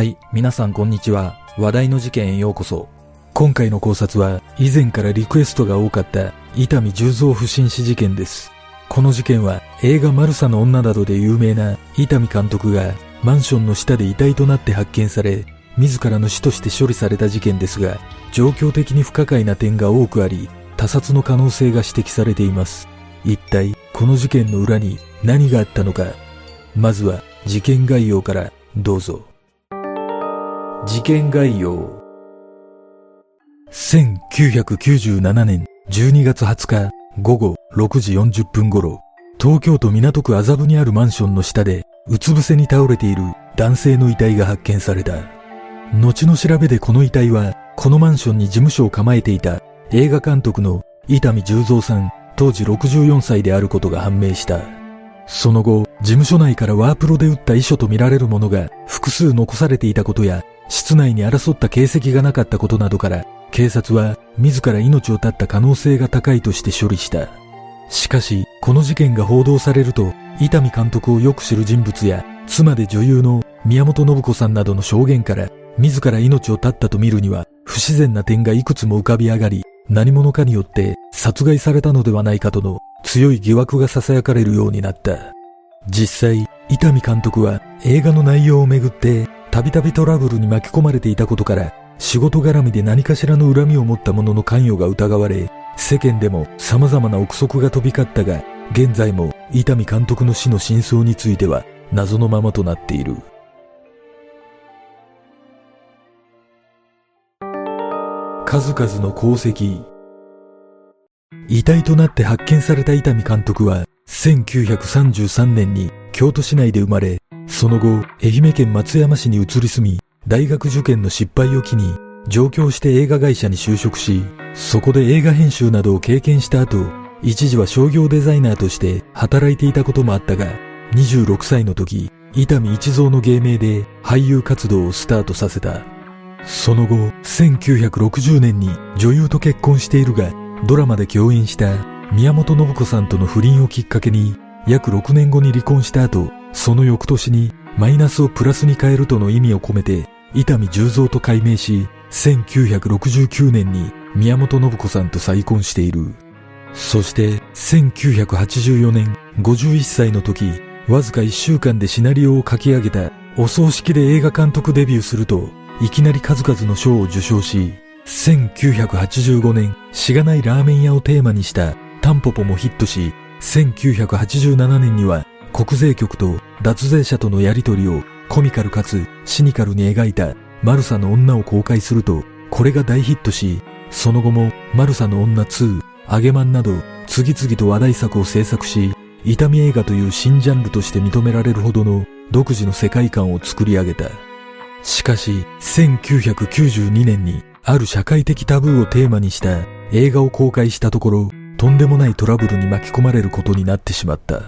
はい、皆さんこんにちは。話題の事件へようこそ。今回の考察は、以前からリクエストが多かった伊丹十三不審死事件です。この事件は映画マルサの女などで有名な伊丹監督がマンションの下で遺体となって発見され、自らの死として処理された事件ですが、状況的に不可解な点が多くあり、他殺の可能性が指摘されています。一体、この事件の裏に何があったのか。まずは、事件概要からどうぞ。事件概要。1997年12月20日午後6時40分頃、東京都港区麻布にあるマンションの下で、うつ伏せに倒れている男性の遺体が発見された。後の調べでこの遺体は、このマンションに事務所を構えていた映画監督の伊丹十三さん、当時64歳であることが判明した。その後、事務所内からワープロで打った遺書とみられるものが複数残されていたことや、室内に争った形跡がなかったことなどから、警察は自ら命を絶った可能性が高いとして処理した。しかし、この事件が報道されると、伊丹監督をよく知る人物や、妻で女優の宮本信子さんなどの証言から、自ら命を絶ったと見るには、不自然な点がいくつも浮かび上がり、何者かによって殺害されたのではないかとの強い疑惑が囁かれるようになった。実際、伊丹監督は映画の内容をめぐってたびたびトラブルに巻き込まれていたことから、仕事絡みで何かしらの恨みを持った者の関与が疑われ、世間でも様々な憶測が飛び交ったが、現在も伊丹監督の死の真相については謎のままとなっている。数々の功績。遺体となって発見された伊丹監督は、1933年に京都市内で生まれ、その後、愛媛県松山市に移り住み、大学受験の失敗を機に、上京して映画会社に就職し、そこで映画編集などを経験した後、一時は商業デザイナーとして働いていたこともあったが、26歳の時、伊丹一蔵の芸名で俳優活動をスタートさせた。その後、1960年に女優と結婚しているが、ドラマで共演した宮本信子さんとの不倫をきっかけに、約6年後に離婚した後、その翌年にマイナスをプラスに変えるとの意味を込めて、伊丹十三と改名し、1969年に宮本信子さんと再婚している。そして、1984年51歳の時、わずか1週間でシナリオを書き上げたお葬式で映画監督デビューすると、いきなり数々の賞を受賞し、1985年、しがないラーメン屋をテーマにしたタンポポもヒットし、1987年には国税局と脱税者とのやりとりをコミカルかつシニカルに描いたマルサの女を公開すると、これが大ヒットし、その後もマルサの女2、アゲマンなど次々と話題作を制作し、痛み映画という新ジャンルとして認められるほどの独自の世界観を作り上げた。しかし、1992年にある社会的タブーをテーマにした映画を公開したところ、とんでもないトラブルに巻き込まれることになってしまった。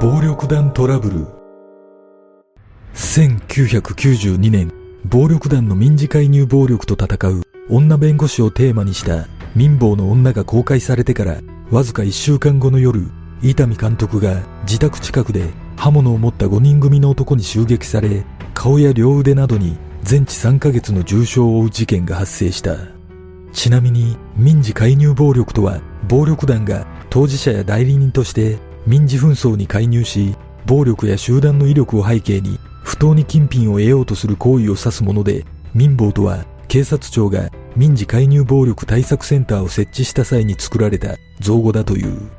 暴力団トラブル1992年、暴力団の民事介入暴力と戦う女弁護士をテーマにした民法の女が公開されてからわずか1週間後の夜、伊丹監督が自宅近くで刃物を持った5人組の男に襲撃され、顔や両腕などに全治3ヶ月の重傷を負う事件が発生した。ちなみに民事介入暴力とは暴力団が当事者や代理人として民事紛争に介入し暴力や集団の威力を背景に不当に金品を得ようとする行為を指すもので民法とは警察庁が民事介入暴力対策センターを設置した際に作られた造語だという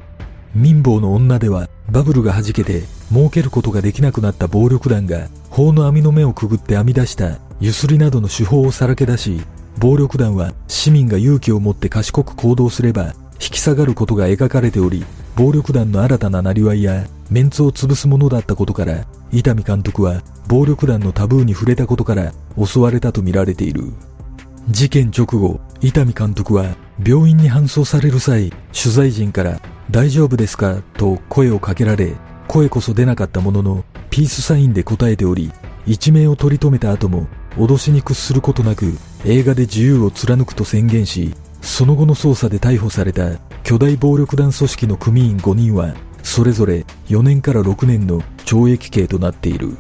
民法の女ではバブルが弾けて儲けることができなくなった暴力団が法の網の目をくぐって編み出したゆすりなどの手法をさらけ出し暴力団は市民が勇気を持って賢く行動すれば引き下がることが描かれており暴力団の新たななりわいやメンツを潰すものだったことから伊丹監督は暴力団のタブーに触れたことから襲われたとみられている。事件直後伊丹監督は病院に搬送される際取材陣から大丈夫ですか？と声をかけられ声こそ出なかったもののピースサインで答えており一命を取り留めた後も脅しに屈することなく映画で自由を貫くと宣言しその後の捜査で逮捕された巨大暴力団組織の組員5人はそれぞれ4年から6年の懲役刑となっている。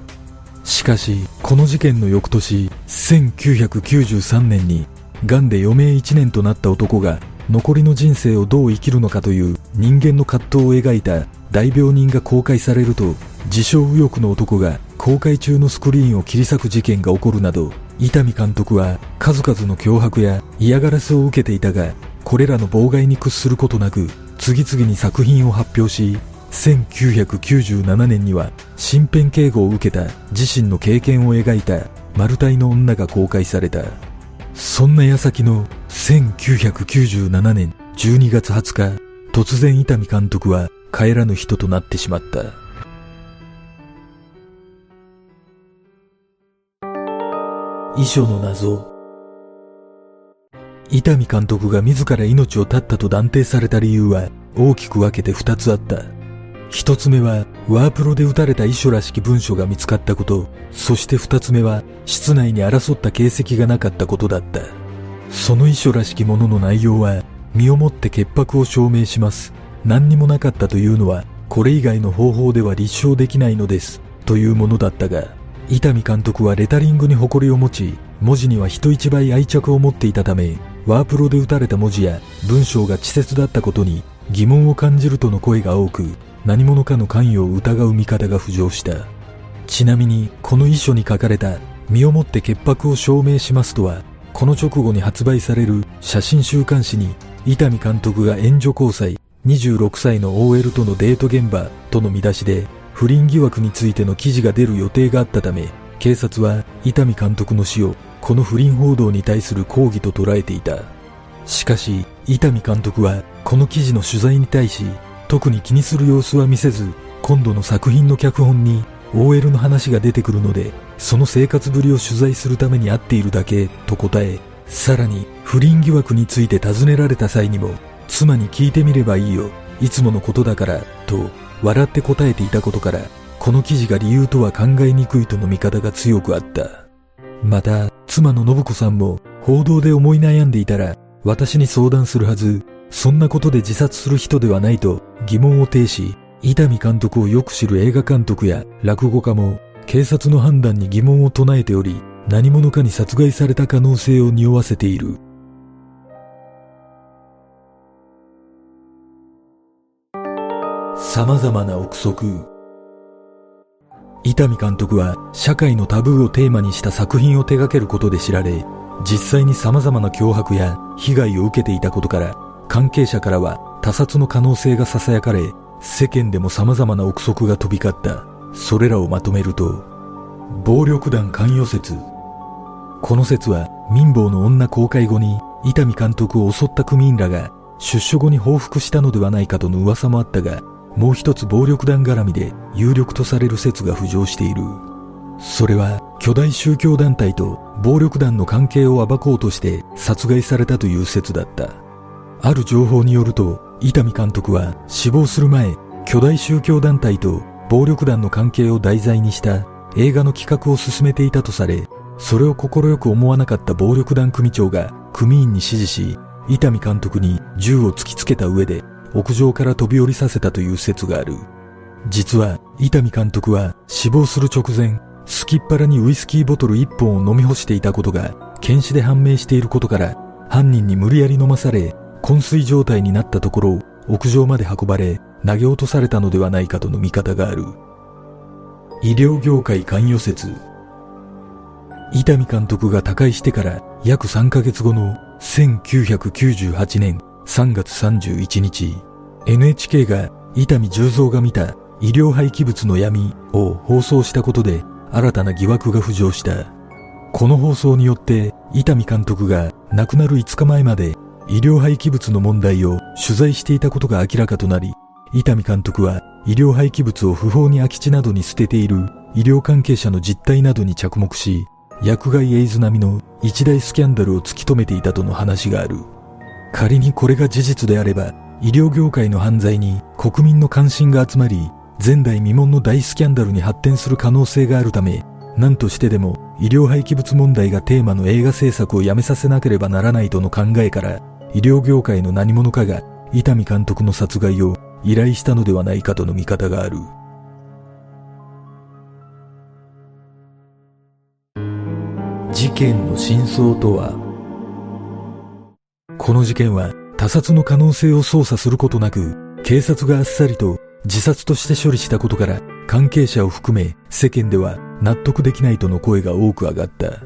しかしこの事件の翌年1993年に癌で余命1年となった男が残りの人生をどう生きるのかという人間の葛藤を描いた大病人が公開されると自称右翼の男が公開中のスクリーンを切り裂く事件が起こるなど伊丹監督は数々の脅迫や嫌がらせを受けていたがこれらの妨害に屈することなく次々に作品を発表し1997年には身辺警護を受けた自身の経験を描いたマルタイの女が公開された。そんな矢先の1997年12月20日突然伊丹監督は帰らぬ人となってしまった。遺書の謎。伊丹監督が自ら命を絶ったと断定された理由は大きく分けて二つあった。一つ目はワープロで打たれた遺書らしき文書が見つかったこと。そして二つ目は室内に争った形跡がなかったことだった。その遺書らしきものの内容は身をもって潔白を証明します。何にもなかったというのはこれ以外の方法では立証できないのです。というものだったが伊丹監督はレタリングに誇りを持ち文字には人一倍愛着を持っていたためワープロで打たれた文字や文章が稚拙だったことに疑問を感じるとの声が多く何者かの関与を疑う見方が浮上した。ちなみにこの遺書に書かれた身をもって潔白を証明しますとはこの直後に発売される写真週刊誌に伊丹監督が援助交際26歳の OL とのデート現場との見出しで不倫疑惑についての記事が出る予定があったため警察は伊丹監督の死をこの不倫報道に対する抗議と捉えていた。しかし伊丹監督はこの記事の取材に対し特に気にする様子は見せず今度の作品の脚本に OL の話が出てくるのでその生活ぶりを取材するために会っているだけと答えさらに不倫疑惑について尋ねられた際にも妻に聞いてみればいいよいつものことだからと笑って答えていたことからこの記事が理由とは考えにくいとの見方が強くあった。また妻の信子さんも報道で思い悩んでいたら私に相談するはず。そんなことで自殺する人ではないと疑問を呈し伊丹監督をよく知る映画監督や落語家も警察の判断に疑問を唱えており何者かに殺害された可能性を匂わせている。様々な憶測。伊丹監督は社会のタブーをテーマにした作品を手掛けることで知られ実際に様々な脅迫や被害を受けていたことから関係者からは他殺の可能性が囁かれ世間でも様々な憶測が飛び交った。それらをまとめると暴力団関与説。この説は民法の女公開後に伊丹監督を襲った組員らが出所後に報復したのではないかとの噂もあったがもう一つ暴力団絡みで有力とされる説が浮上している。それは巨大宗教団体と暴力団の関係を暴こうとして殺害されたという説だった。ある情報によると伊丹監督は死亡する前巨大宗教団体と暴力団の関係を題材にした映画の企画を進めていたとされそれを快く思わなかった暴力団組長が組員に指示し伊丹監督に銃を突きつけた上で屋上から飛び降りさせたという説がある。実は伊丹監督は死亡する直前すきっ腹にウイスキーボトル1本を飲み干していたことが検視で判明していることから犯人に無理やり飲まされ昏睡状態になったところ屋上まで運ばれ投げ落とされたのではないかとの見方がある。医療業界関与説。伊丹監督が他界してから約3ヶ月後の1998年3月31日 NHK が伊丹十三が見た医療廃棄物の闇を放送したことで新たな疑惑が浮上した。この放送によって伊丹監督が亡くなる5日前まで医療廃棄物の問題を取材していたことが明らかとなり伊丹監督は医療廃棄物を不法に空き地などに捨てている医療関係者の実態などに着目し薬害エイズ並みの一大スキャンダルを突き止めていたとの話がある。仮にこれが事実であれば医療業界の犯罪に国民の関心が集まり前代未聞の大スキャンダルに発展する可能性があるため何としてでも医療廃棄物問題がテーマの映画制作をやめさせなければならないとの考えから医療業界の何者かが伊丹監督の殺害を依頼したのではないかとの見方がある。事件の真相とはこの事件は他殺の可能性を捜査することなく警察があっさりと自殺として処理したことから関係者を含め世間では納得できないとの声が多く上がった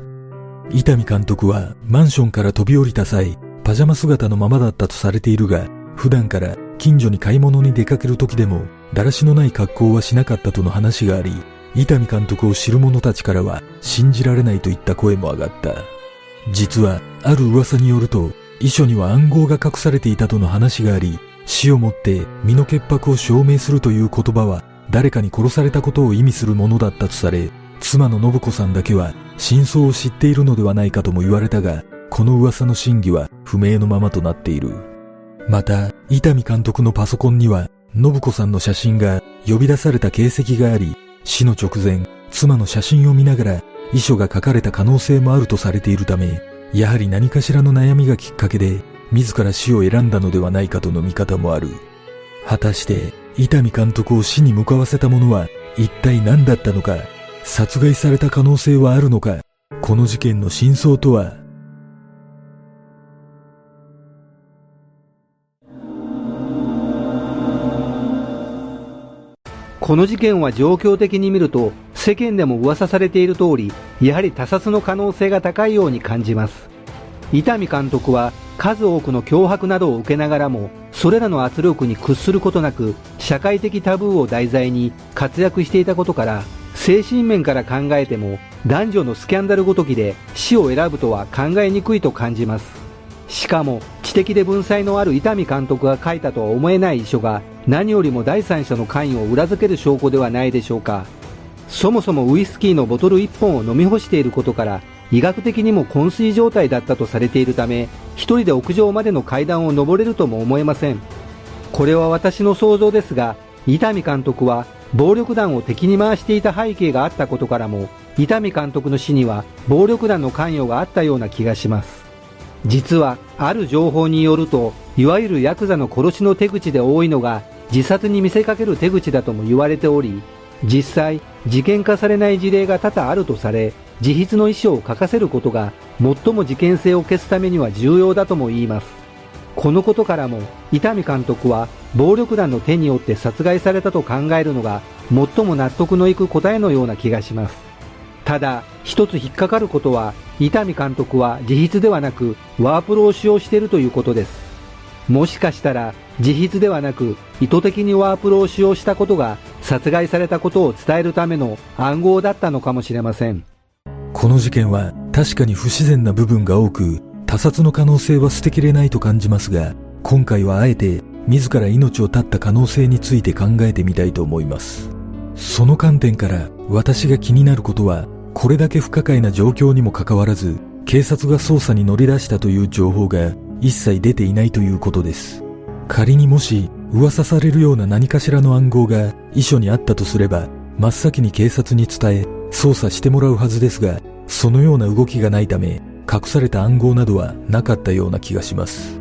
伊丹監督はマンションから飛び降りた際パジャマ姿のままだったとされているが普段から近所に買い物に出かける時でもだらしのない格好はしなかったとの話があり伊丹監督を知る者たちからは信じられないといった声も上がった。実は、ある噂によると、遺書には暗号が隠されていたとの話があり、死をもって身の潔白を証明するという言葉は、誰かに殺されたことを意味するものだったとされ、妻の信子さんだけは真相を知っているのではないかとも言われたが、この噂の真偽は不明のままとなっている。また、伊丹監督のパソコンには、信子さんの写真が呼び出された形跡があり、死の直前、妻の写真を見ながら遺書が書かれた可能性もあるとされているため、やはり何かしらの悩みがきっかけで、自ら死を選んだのではないかとの見方もある。果たして、伊丹監督を死に向かわせたものは一体何だったのか、殺害された可能性はあるのか、この事件の真相とは？この事件は状況的に見ると世間でも噂されている通りやはり他殺の可能性が高いように感じます。伊丹監督は数多くの脅迫などを受けながらもそれらの圧力に屈することなく社会的タブーを題材に活躍していたことから精神面から考えても男女のスキャンダルごときで死を選ぶとは考えにくいと感じます。しかも知的で文才のある伊丹監督が書いたとは思えない遺書が何よりも第三者の関与を裏付ける証拠ではないでしょうか。そもそもウイスキーのボトル1本を飲み干していることから医学的にも昏睡状態だったとされているため一人で屋上までの階段を上れるとも思えません。これは私の想像ですが伊丹監督は暴力団を敵に回していた背景があったことからも伊丹監督の死には暴力団の関与があったような気がします。実はある情報によるといわゆるヤクザの殺しの手口で多いのが自殺に見せかける手口だとも言われており実際事件化されない事例が多々あるとされ自筆の遺書を書かせることが最も事件性を消すためには重要だとも言います。このことからも伊丹監督は暴力団の手によって殺害されたと考えるのが最も納得のいく答えのような気がします。ただ一つ引っかかることは伊丹監督は自筆ではなくワープロを使用しているということです。もしかしたら自筆ではなく意図的にワープロを使用したことが殺害されたことを伝えるための暗号だったのかもしれません。この事件は確かに不自然な部分が多く他殺の可能性は捨てきれないと感じますが今回はあえて自ら命を絶った可能性について考えてみたいと思います。その観点から私が気になることはこれだけ不可解な状況にもかかわらず警察が捜査に乗り出したという情報が一切出ていないということです。仮にもし噂されるような何かしらの暗号が遺書にあったとすれば真っ先に警察に伝え捜査してもらうはずですがそのような動きがないため隠された暗号などはなかったような気がします。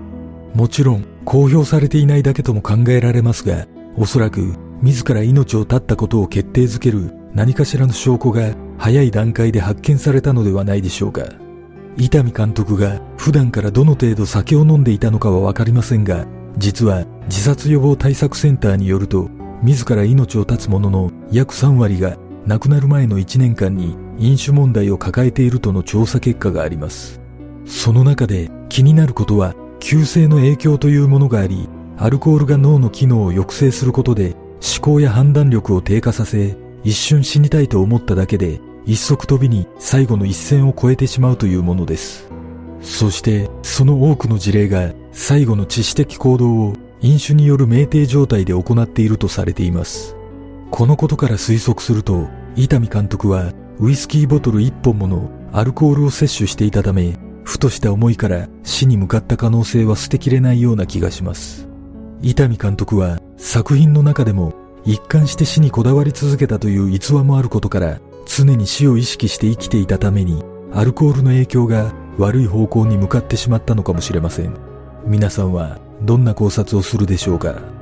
もちろん公表されていないだけとも考えられますがおそらく自ら命を絶ったことを決定づける何かしらの証拠が早い段階で発見されたのではないでしょうか。伊丹監督が普段からどの程度酒を飲んでいたのかはわかりませんが実は自殺予防対策センターによると自ら命を絶つ者の約3割が亡くなる前の1年間に飲酒問題を抱えているとの調査結果があります。その中で気になることは急性の影響というものがあり、アルコールが脳の機能を抑制することで思考や判断力を低下させ、一瞬死にたいと思っただけで一足飛びに最後の一線を越えてしまうというものです。そしてその多くの事例が最後の致死的行動を飲酒による酩酊状態で行っているとされています。このことから推測すると、伊丹監督はウイスキーボトル1本ものアルコールを摂取していたため、ふとした思いから死に向かった可能性は捨てきれないような気がします。伊丹監督は作品の中でも一貫して死にこだわり続けたという逸話もあることから常に死を意識して生きていたためにアルコールの影響が悪い方向に向かってしまったのかもしれません。皆さんはどんな考察をするでしょうか？